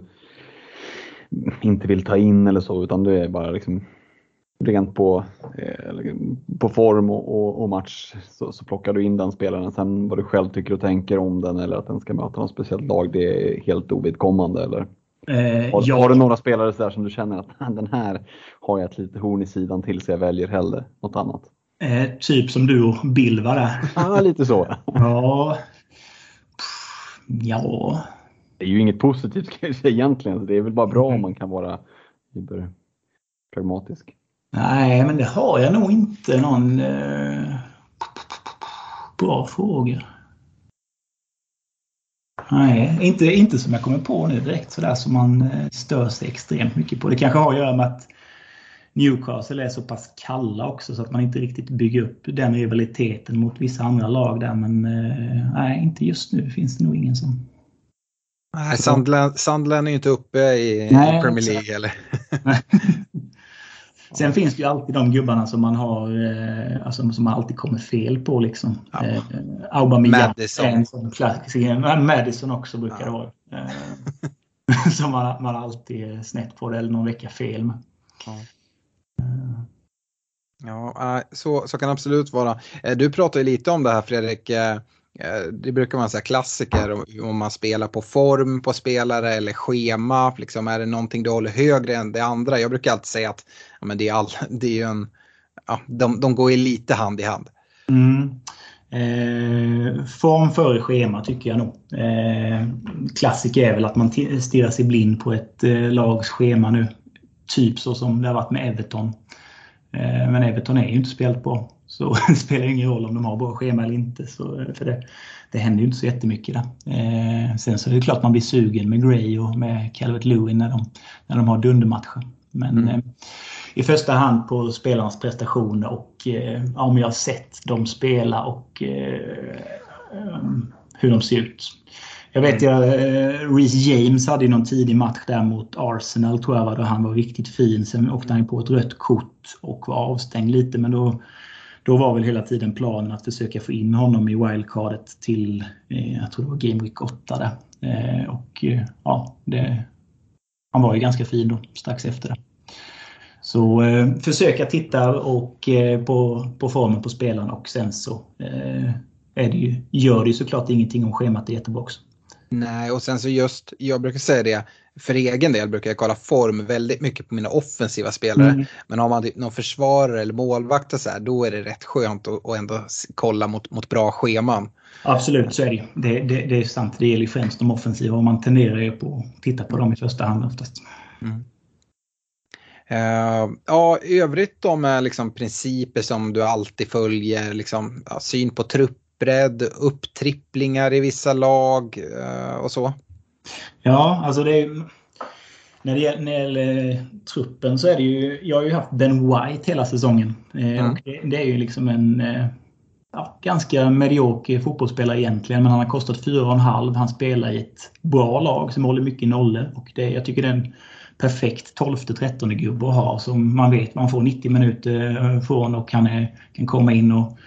inte vill ta in eller så utan du är bara liksom rent på, eh, på form och, och, och match så, så plockar du in den spelaren. Sen vad du själv tycker och tänker om den eller att den ska möta något speciellt lag det är helt ovidkommande eller? Eh, Har, ja. har du några spelare där som du känner att den här har jag ett litet horn i sidan till så jag väljer hellre något annat? Eh, typ som du och Bill var där. Ja, lite så. Ja. Pff, Ja. Det är ju inget positivt kanske egentligen, det är väl bara bra om man kan vara pragmatisk. Nej, men det har jag nog inte någon eh, bra fråga. Nej, inte, inte som jag kommer på nu direkt sådär som man eh, stör sig extremt mycket på. Det kanske har att göra med att Newcastle är så pass kalla också så att man inte riktigt bygger upp den rivaliteten mot vissa andra lag där. Men eh, nej, inte just nu finns det nog ingen som... Nej, Sandland, Sandland är ju inte uppe i, Nej, Premier. League eller? Sen finns det ju alltid de gubbarna som man har, eh, alltså, som man alltid kommer fel på. Liksom. Ja. Eh, Aubameyang Madison. en Madison också brukar det vara. Eh, som man, man alltid är snett på det eller någon vecka fel med. Ja, eh, så, så kan det absolut vara. Eh, Du pratar ju lite om det här Fredrik. eh, eh, Det brukar vara här klassiker om man spelar på form på spelare eller schema. Liksom, är det någonting du håller högre än det andra? Jag brukar alltid säga att ja, men det, är all, det är ju en, ja, de, de går ju lite hand i hand. Mm. Eh, form före schema tycker jag nog. Eh, klassiker är väl att man stirrar sig blind på ett eh, lags schema nu. Typ så som det har varit med Everton. Eh, men Everton är ju inte spelat på. Så det spelar ingen roll om de har bra schema eller inte. Så, eh, för det, det händer ju inte så jättemycket där. Eh, sen så är det klart man blir sugen med Gray och med Calvert Lewin när de, när de har dundermatcher. Men eh, i första hand på spelarnas prestationer och eh, om jag har sett dem spela och eh, um, hur de ser ut. Jag vet ju eh, Reece James hade ju någon tidig match där mot Arsenal tror jag var, då han var riktigt fin. Sen åkte han på ett rött kort och var avstängd lite men då, då var väl hela tiden planen att försöka få in honom i wildcardet till, eh, jag tror det var Game Week 8 där. Eh, och eh, ja, det, han var ju ganska fin då strax efter det. Så eh, försöka titta och, eh, på, på formen på spelarna och sen så eh, är det ju, gör det ju såklart ingenting om schemat är jättebra också. Nej, och sen så just, jag brukar säga det, för egen del brukar jag kolla form väldigt mycket på mina offensiva spelare. Mm. Men har man typ någon försvarare eller målvakt och så här, då är det rätt skönt att, att ändå kolla mot, mot bra scheman. Absolut, så är det. Det, det, det är sant. Det gäller främst de offensiva och man tenderar ju på att titta på dem i första hand oftast. Eh, ja, i övrigt då med liksom principer som du alltid följer, liksom, ja, syn på truppbredd, upptripplingar i vissa lag eh, och så. Ja, alltså det är, när, det gäller, när det gäller truppen så är det ju... Jag har ju haft Ben White hela säsongen. Eh, Mm. det, det är ju liksom en ja, ganska medioker fotbollsspelare egentligen. Men han har kostat 4,5. Han spelar i ett bra lag som håller mycket nollor. Och det, jag tycker det är en perfekt 12-13 gubbe att ha som man vet man får 90 minuter eh, från och kan, kan komma in och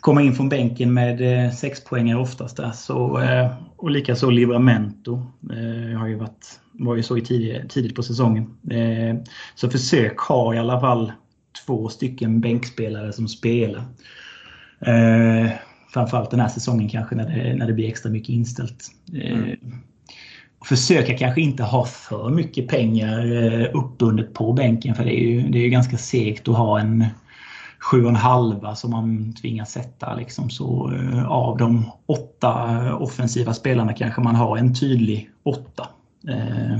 komma in från bänken med eh, sex poängare oftast. Där. Så, eh, och likaså Livramento. Jag har ju varit, var ju så i tidigt, tidigt på säsongen. Så försök ha i alla fall två stycken bänkspelare som spelar. Framförallt den här säsongen kanske när det, när det blir extra mycket inställt. Mm försöka kanske inte ha för mycket pengar eh, uppbundet på bänken för det är ju, det är ju ganska segt att ha en sju och en halva som man tvingas sätta. Liksom. Så eh, av de åtta eh, offensiva spelarna kanske man har en tydlig åtta. Eh,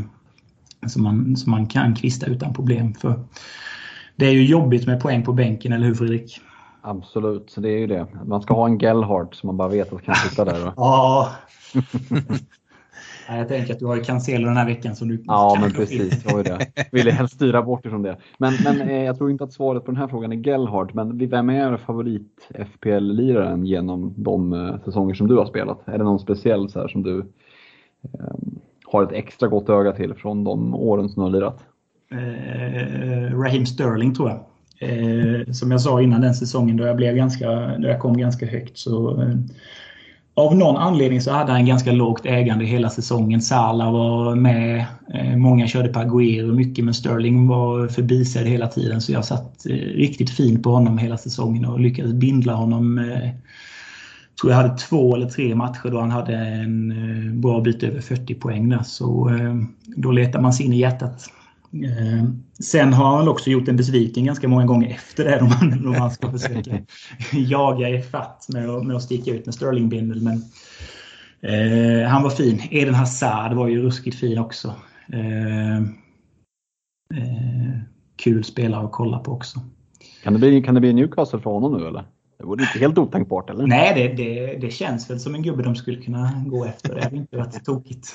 som, man, som man kan kvista utan problem. för Det är ju jobbigt med poäng på bänken, eller hur Fredrik? Absolut, det är ju det. Man ska ha en Gellhardt som man bara vet att kan sitta där. Ja. Jag tänker att du har ju Cancelo den här veckan som du Ja, men precis. Jag har ju det. Ville helst styra bort ifrån det. Men, men eh, jag tror inte att svaret på den här frågan är Gellhardt. Men vem är favorit FPL-liraren genom de eh, säsonger som du har spelat? Är det någon speciell så här, som du eh, har ett extra gott öga till från de åren som du har lirat? eh, Raheem Sterling tror jag. Eh, som jag sa innan den säsongen då jag, blev ganska, då jag kom ganska högt så eh, av någon anledning så hade han ganska lågt ägande hela säsongen. Salah var med. Eh, många körde på Agüero mycket men Sterling var förbisedd hela tiden så jag satt eh, riktigt fint på honom hela säsongen och lyckades bindla honom. Jag tror jag hade två eller tre matcher då han hade en bra bit över 40 poäng där. Så då letar man sig in i hjärtat. Eh, sen har han också gjort en besviken ganska många gånger efter det om man, om man ska försöka jaga i fatt med, att- med att sticka ut med Sterling-bindel. Men eh, han var fin. Eden Hazard var ju ruskigt fin också. Eh, eh, kul spelare att kolla på också. Kan det bli, kan det bli Newcastle för honom nu eller? Det vore inte helt otänkbart eller? Nej, det, det, det känns väl som en gubbe de skulle kunna gå efter. Det hade inte varit tokigt.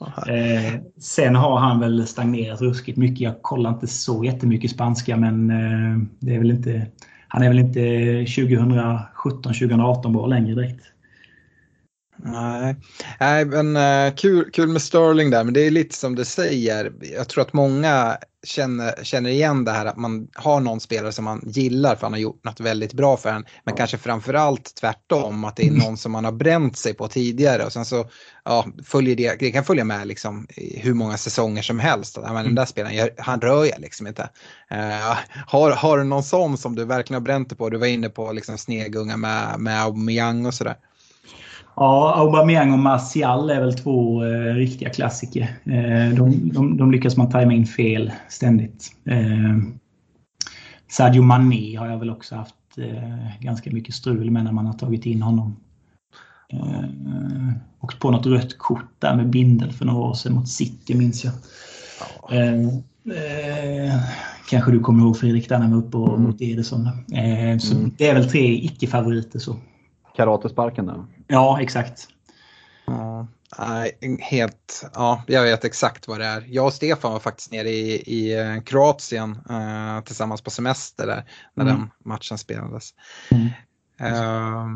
Eh, sen har han väl stagnerat ruskigt mycket. Jag kollar inte så jättemycket spanska men eh, det är väl inte, han är väl inte 2017-2018 bra längre direkt. Nej, Nej men uh, kul, kul med Sterling där, men det är lite som du säger. Jag tror att många känner, känner igen det här att man har någon spelare som man gillar för han har gjort något väldigt bra för en. Men ja. kanske framförallt tvärtom, att det är någon som man har bränt sig på tidigare och sen så ja, följer det, det kan följa med liksom hur många säsonger som helst. men den där spelaren, han rör jag liksom inte. Uh, har, har du någon sån som du verkligen har bränt dig på? Du var inne på liksom snegunga med, med Aubameyang och sådär. Ja, Aubameyang och Martial är väl två eh, riktiga klassiker. Eh, de, de, de, lyckas man tajma in fel ständigt. Eh, Sadio Mané har jag väl också haft eh, ganska mycket strul med när man har tagit in honom. Eh, och på något rött kort där med bindel för några år sedan mot City minns jag. Eh, eh, kanske du kommer ihåg Fredrik, där när var uppe mm. mot Ederson. Eh, så mm. Det är väl tre icke-favoriter. så. Karatesparken då? Ja, exakt. Ja, helt, ja, jag vet exakt vad det är. Jag och Stefan var faktiskt nere i, i eh, Kroatien uh, tillsammans på semester där när mm. den matchen spelades. Mm. Uh,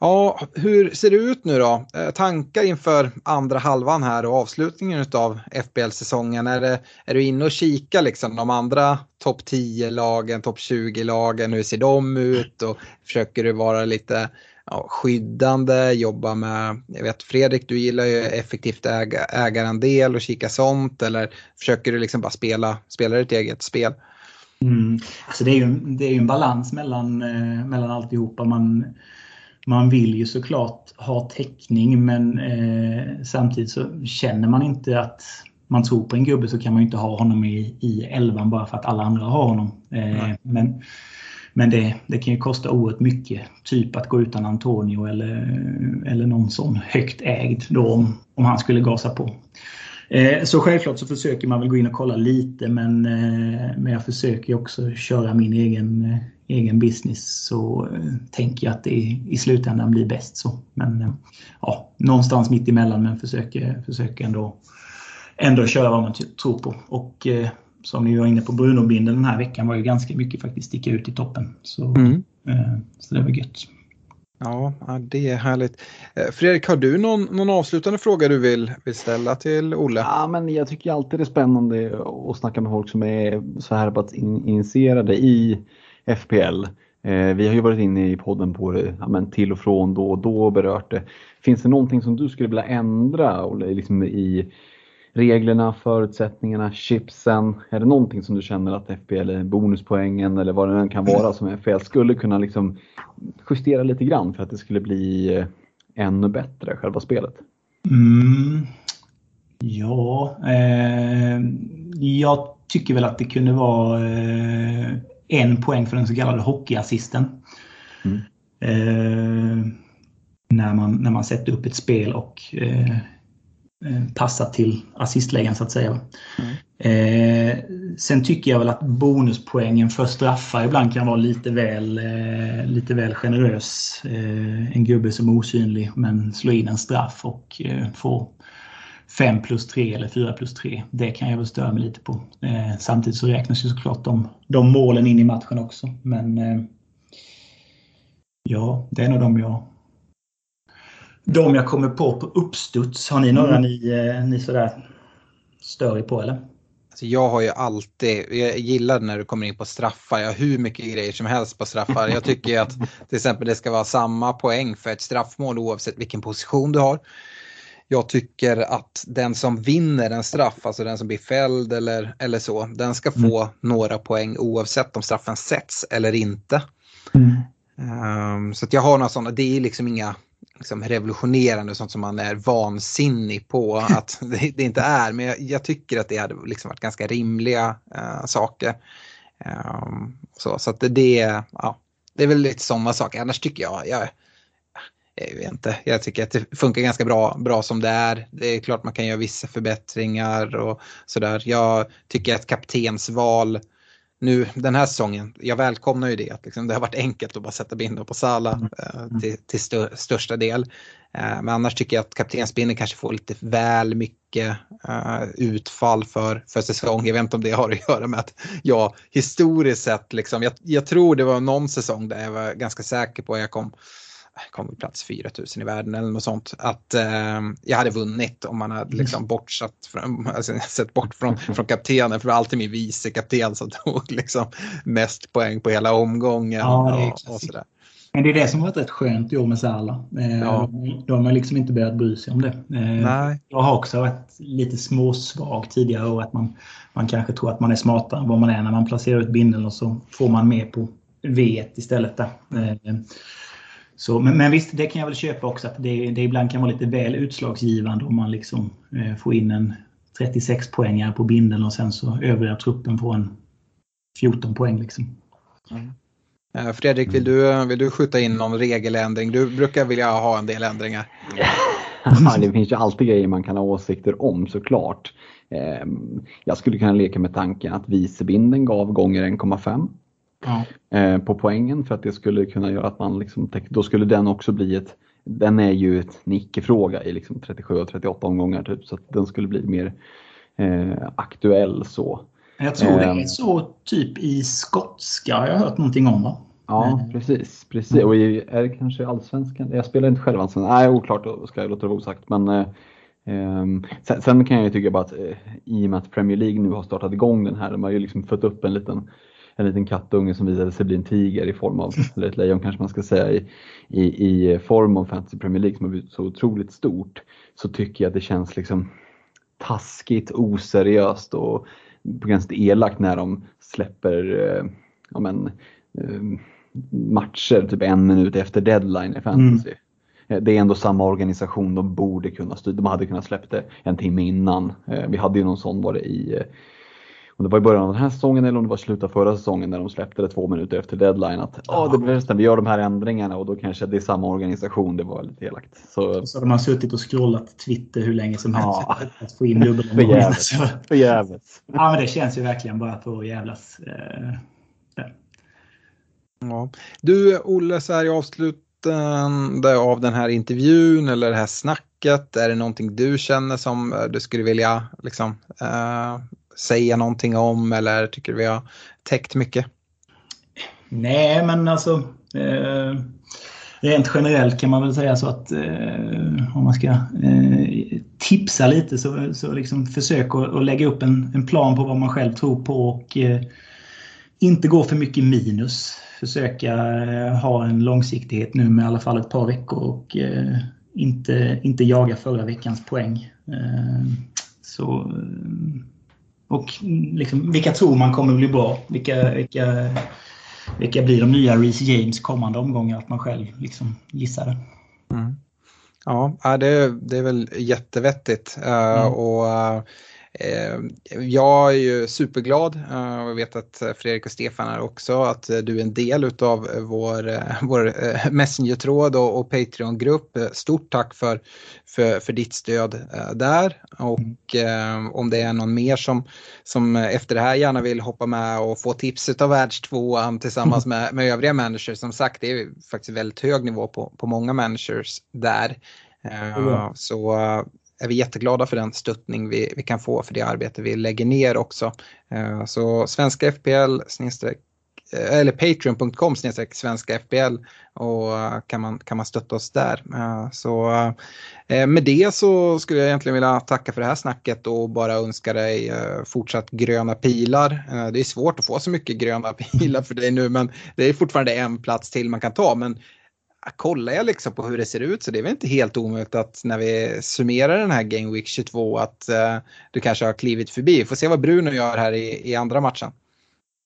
ja, hur ser det ut nu då? Uh, tankar inför andra halvan här och avslutningen av FBL-säsongen. Är, det, är du inne och kikar liksom de andra topp 10-lagen, topp 20-lagen, hur ser de ut och försöker du vara lite ja, skyddande, jobba med, jag vet Fredrik du gillar ju effektivt äga, ägarandel och kika sånt eller försöker du liksom bara spela, spela ditt eget spel? Mm. Alltså det är ju det är en balans mellan, eh, mellan alltihopa. Man, man vill ju såklart ha täckning men eh, samtidigt så känner man inte att man tror på en gubbe så kan man inte ha honom i, i elvan bara för att alla andra har honom. Eh, men men det, det kan ju kosta oerhört mycket. Typ att gå utan Antonio eller, eller någon sån högt ägd då om, om han skulle gasa på. Eh, så självklart så försöker man väl gå in och kolla lite men, eh, men jag försöker också köra min egen, eh, egen business så tänker jag att det i slutändan blir bäst så. Men ja, någonstans mitt emellan men försöker, försöker ändå, ändå köra vad man tror på. Och som ni var inne på, Bruno-bindeln den här veckan var ju ganska mycket faktiskt sticka ut i toppen. Så, mm. så det var gött. Ja, det är härligt. Eh, Fredrik, har du någon, någon avslutande fråga du vill, vill ställa till Olle? Ja, men jag tycker alltid det är spännande att snacka med folk som är så här pass initierade i FPL. Eh, vi har ju varit inne i podden på det ja, men till och från då och då och berört det. Finns det någonting som du skulle vilja ändra liksom i reglerna, förutsättningarna, chipsen? Är det någonting som du känner att FPL, bonuspoängen eller vad det än kan vara som FPL skulle kunna liksom justera lite grann för att det skulle bli eh, ännu bättre, själva spelet? Mm. Ja, eh, jag tycker väl att det kunde vara eh, en poäng för den så kallade hockeyassisten. Mm. Eh, när, man, när man sätter upp ett spel och eh, Eh, passat till assistlägen så att säga. Mm. Eh, sen tycker jag väl att bonuspoängen för straffar ibland kan vara lite väl, eh, lite väl generös. Eh, en gubbe som är osynlig men slår in en straff och eh, får 5 plus 3 eller 4 plus 3. Det kan jag väl störa mig lite på. Eh, samtidigt så räknas ju såklart de, de målen in i matchen också. Men ja, det är nog de jag de jag kommer på på uppstuds, har ni några mm. ni, eh, ni sådär stör er på eller? Alltså jag har ju alltid, jag gillar när du kommer in på straffar, jag har hur mycket grejer som helst på straffar. Jag tycker att till exempel det ska vara samma poäng för ett straffmål oavsett vilken position du har. Jag tycker att den som vinner en straff, alltså den som blir fälld eller, eller så, den ska få mm. några poäng oavsett om straffen sätts eller inte. Mm. Um, så att jag har några sådana, det är liksom inga liksom revolutionerande sånt som man är vansinnig på att det, det inte är. Men jag, jag, tycker att det hade liksom varit ganska rimliga uh, saker. Um, så så att det, det, ja, det är väl lite sådana saker. Annars tycker jag, jag, jag vet inte, jag tycker att det funkar ganska bra, bra som det är. Det är klart man kan göra vissa förbättringar och sådär. Jag tycker att kaptensval nu den här säsongen, jag välkomnar ju det, att liksom, det har varit enkelt att bara sätta binden på Sala mm. eh, till, till stör, största del. Eh, men annars tycker jag att kaptensbindeln kanske får lite väl mycket eh, utfall för, för säsong. Jag vet inte om det har att göra med att jag historiskt sett, liksom, jag, jag tror det var någon säsong där jag var ganska säker på att jag kom kom plats 4000 i världen eller något sånt, att eh, jag hade vunnit om man hade liksom bortsatt från, alltså, sett bort från, från kaptenen, för det var alltid min vice kapten som tog liksom mest poäng på hela omgången. Ja, och, och sådär. Men det är det som har varit rätt skönt i år med Salah. Eh, Ja. De har liksom inte börjat bry sig om det. Eh, Nej. Jag har också varit lite småsvag tidigare år. Att man, man kanske tror att man är smartare än vad man är när man placerar ut bindeln och så får man med på V istället. Där. Eh, Så, men, men visst, det kan jag väl köpa också. Att det, det ibland kan vara lite väl utslagsgivande om man liksom eh, får in en 36 poängare på bindeln och sen så övriga truppen får en 14 poäng. Liksom. Eh, Fredrik, vill du, vill du skjuta in någon regeländring? Du brukar vilja ha en del ändringar. Ja, det finns ju alltid grejer man kan ha åsikter om såklart. Ehm, Jag skulle kunna leka med tanken att vicebinden gav gånger 1,5 Ja. eh, på poängen för att det skulle kunna göra att man liksom, då skulle den också bli ett, den är ju ett icke-fråga i liksom 37 och 38 omgångar typ så att den skulle bli mer eh, aktuell så. Jag tror det Ehm. är så typ i skotska har jag hört någonting om. Va? Ja, Mm. precis. precis. Och i, är det kanske allsvenskan? Jag spelar inte själv allsvenskan. Nej, oklart. Ska jag låta det vara osagt. Men eh, ehm, sen, sen kan jag ju tycka bara att eh, i och med att Premier League nu har startat igång den här. De har ju liksom fött upp en liten, en liten kattunge som visade sig bli en tiger i form av, eller ett lejon kanske man ska säga, i, i, i form av Fantasy Premier League som har blivit så otroligt stort. Så tycker jag att det känns liksom taskigt, oseriöst och på till elakt när de släpper eh, ja, men, eh, matcher typ en minut efter deadline i fantasy. Eh, Det är ändå samma organisation, de borde kunna styra. De hade kunnat släppa det en timme innan. Eh, Vi hade ju någon sån var det i eh, om det var i början av den här säsongen eller om det var slutet av förra säsongen när de släppte det två minuter efter deadline. Att ja, det blir resten, vi gör de här ändringarna och då kanske det är samma organisation. Det var lite elakt. Så Så de har suttit och scrollat Twitter hur länge som helst Ja. att få in dubbelomgången. Förgäves. Ja, men det känns ju verkligen bara för att jävlas. Eh. Ja. Du Olle, så här i avslutande av den här intervjun eller det här snacket, är det någonting du känner som eh, du skulle vilja liksom, eh, säga någonting om eller tycker vi har täckt mycket? Nej, men alltså. Eh, rent generellt kan man väl säga så att eh, om man ska eh, tipsa lite så, så liksom försök att, att lägga upp en, en plan på vad man själv tror på och eh, inte gå för mycket minus. Försöka eh, ha en långsiktighet nu med i alla fall ett par veckor och eh, inte, inte jaga förra veckans poäng. Eh, så, eh, och liksom, vilka tror man kommer bli bra? Vilka, vilka, vilka blir de nya Reece James kommande omgångar? Att man själv liksom gissar det. Ja, ja, det, är- det är väl jättevettigt. Eh, och, eh, jag är ju superglad eh, och jag vet att eh, Fredrik och Stefan är också att eh, du är en del av vår, eh, vår eh, Messenger-tråd och, och Patreon-grupp. Eh, Stort tack för, för, för ditt stöd eh, där och eh, om det är någon mer som, som eh, efter det här gärna vill hoppa med och få tips av världstvåan tillsammans med, med övriga managers. Som sagt, det är faktiskt väldigt hög nivå på, på många managers där. Eh, Ja. Så eh, är vi jätteglada för den stöttning vi, vi kan få för det arbete vi lägger ner också. Eh, Så svenska FPL eh, eller patreon.com svenska FPL och eh, kan man, kan man stötta oss där. Eh, Så eh, med det så skulle jag egentligen vilja tacka för det här snacket och bara önska dig eh, fortsatt gröna pilar. Eh, Det är svårt att få så mycket gröna pilar för dig nu men det är fortfarande en plats till man kan ta. Men kollar jag liksom på hur det ser ut så det är väl inte helt omöjligt att när vi summerar den här Game Week 22 att eh, du kanske har klivit förbi. Vi får se vad Bruno gör här i, i andra matchen.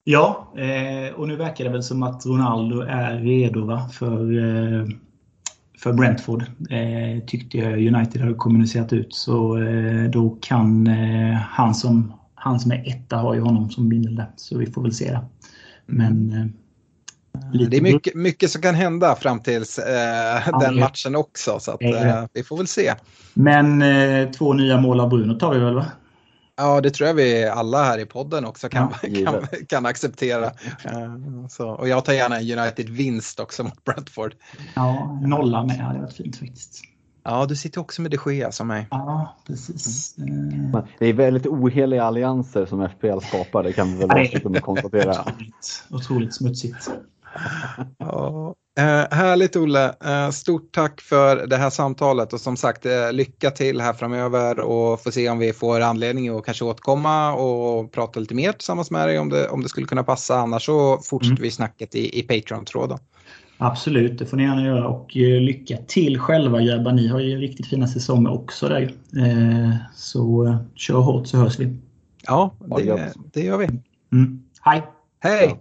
Ja, eh, och nu verkar det väl som att Ronaldo är redo va, för, eh, för Brentford. Eh, tyckte jag United hade kommunicerat ut. Så eh, då kan eh, han, som, han som är etta har ju honom som bindel. Så vi får väl se det. Men eh, lite Det är mycket, mycket som kan hända fram tills eh, den det- matchen också så att, eh, vi får väl se. Men eh, två nya mål av Bruno tar vi väl va? Ja, det tror jag vi alla här i podden också kan, Ja, kan, kan acceptera. Eh, så, och jag tar gärna en United-vinst också mot Brentford. Ja, nolla med. Det hade varit fint faktiskt. Ja, du sitter också med de Gea som mig. Ja, precis. Men Det är väldigt oheliga allianser som FPL skapar, det kan vi väl Ja, konstatera. otroligt, otroligt smutsigt. Ja. Eh, härligt Olle, eh, stort tack för det här samtalet och som sagt eh, lycka till här framöver och få se om vi får anledning att kanske återkomma och prata lite mer tillsammans med dig om det, om det skulle kunna passa. Annars så fortsätter mm. vi snacket i, i Patreon-tråden. Absolut, det får ni gärna göra och lycka till själva grabbar. Ni har ju riktigt fina säsonger också där. Så kör hårt så hörs vi. Ja, det, det gör vi. Mm. Hej! Hej!